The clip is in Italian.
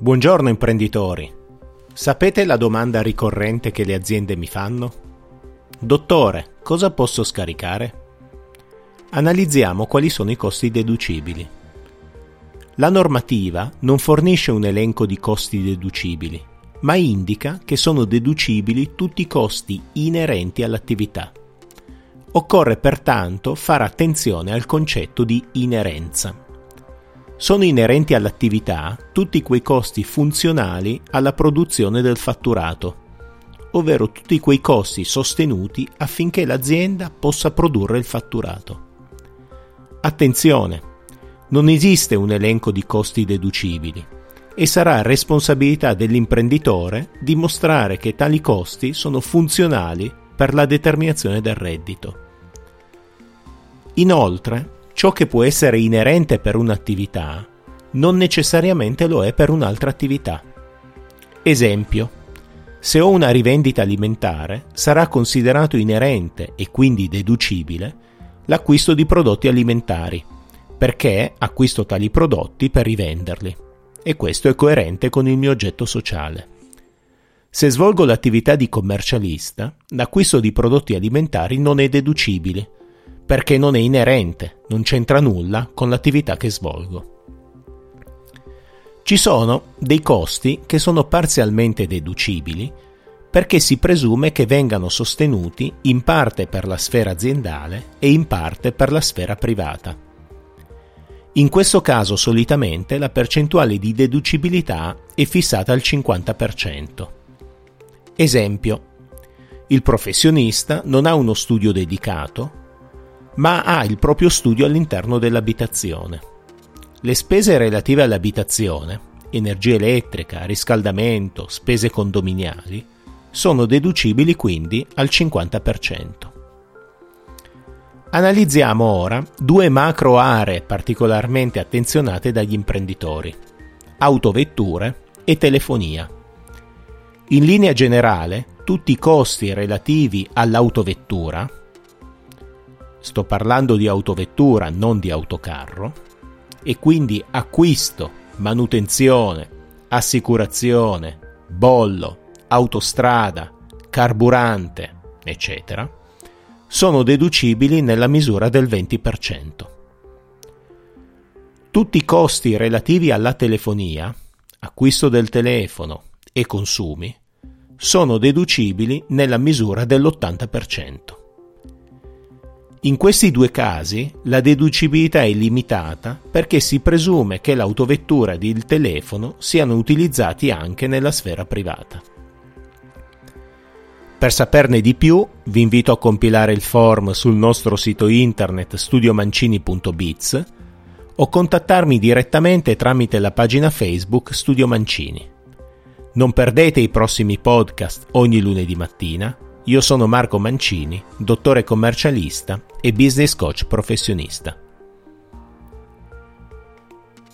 Buongiorno imprenditori. Sapete la domanda ricorrente che le aziende mi fanno? Dottore, cosa posso scaricare? Analizziamo quali sono i costi deducibili. La normativa non fornisce un elenco di costi deducibili, ma indica che sono deducibili tutti i costi inerenti all'attività. Occorre pertanto fare attenzione al concetto di inerenza. Sono inerenti all'attività tutti quei costi funzionali alla produzione del fatturato, ovvero tutti quei costi sostenuti affinché l'azienda possa produrre il fatturato. Attenzione, non esiste un elenco di costi deducibili e sarà responsabilità dell'imprenditore dimostrare che tali costi sono funzionali per la determinazione del reddito. Inoltre, ciò che può essere inerente per un'attività non necessariamente lo è per un'altra attività. Esempio, se ho una rivendita alimentare, sarà considerato inerente e quindi deducibile l'acquisto di prodotti alimentari, perché acquisto tali prodotti per rivenderli, e questo è coerente con il mio oggetto sociale. Se svolgo l'attività di commercialista, l'acquisto di prodotti alimentari non è deducibile, perché non è inerente, non c'entra nulla con l'attività che svolgo. Ci sono dei costi che sono parzialmente deducibili perché si presume che vengano sostenuti in parte per la sfera aziendale e in parte per la sfera privata. In questo caso solitamente la percentuale di deducibilità è fissata al 50%. Esempio, il professionista non ha uno studio dedicato, ma ha il proprio studio all'interno dell'abitazione. Le spese relative all'abitazione, energia elettrica, riscaldamento, spese condominiali, sono deducibili quindi al 50%. Analizziamo ora due macro aree particolarmente attenzionate dagli imprenditori, autovetture e telefonia. In linea generale, tutti i costi relativi all'autovettura, sto parlando di autovettura, non di autocarro, e quindi acquisto, manutenzione, assicurazione, bollo, autostrada, carburante, eccetera, sono deducibili nella misura del 20%. Tutti i costi relativi alla telefonia, acquisto del telefono e consumi, sono deducibili nella misura dell'80%. In questi due casi la deducibilità è limitata perché si presume che l'autovettura ed il telefono siano utilizzati anche nella sfera privata. Per saperne di più vi invito a compilare il form sul nostro sito internet studiomancini.biz o contattarmi direttamente tramite la pagina Facebook Studio Mancini. Non perdete i prossimi podcast ogni lunedì mattina io sono Marco Mancini, dottore commercialista e business coach professionista.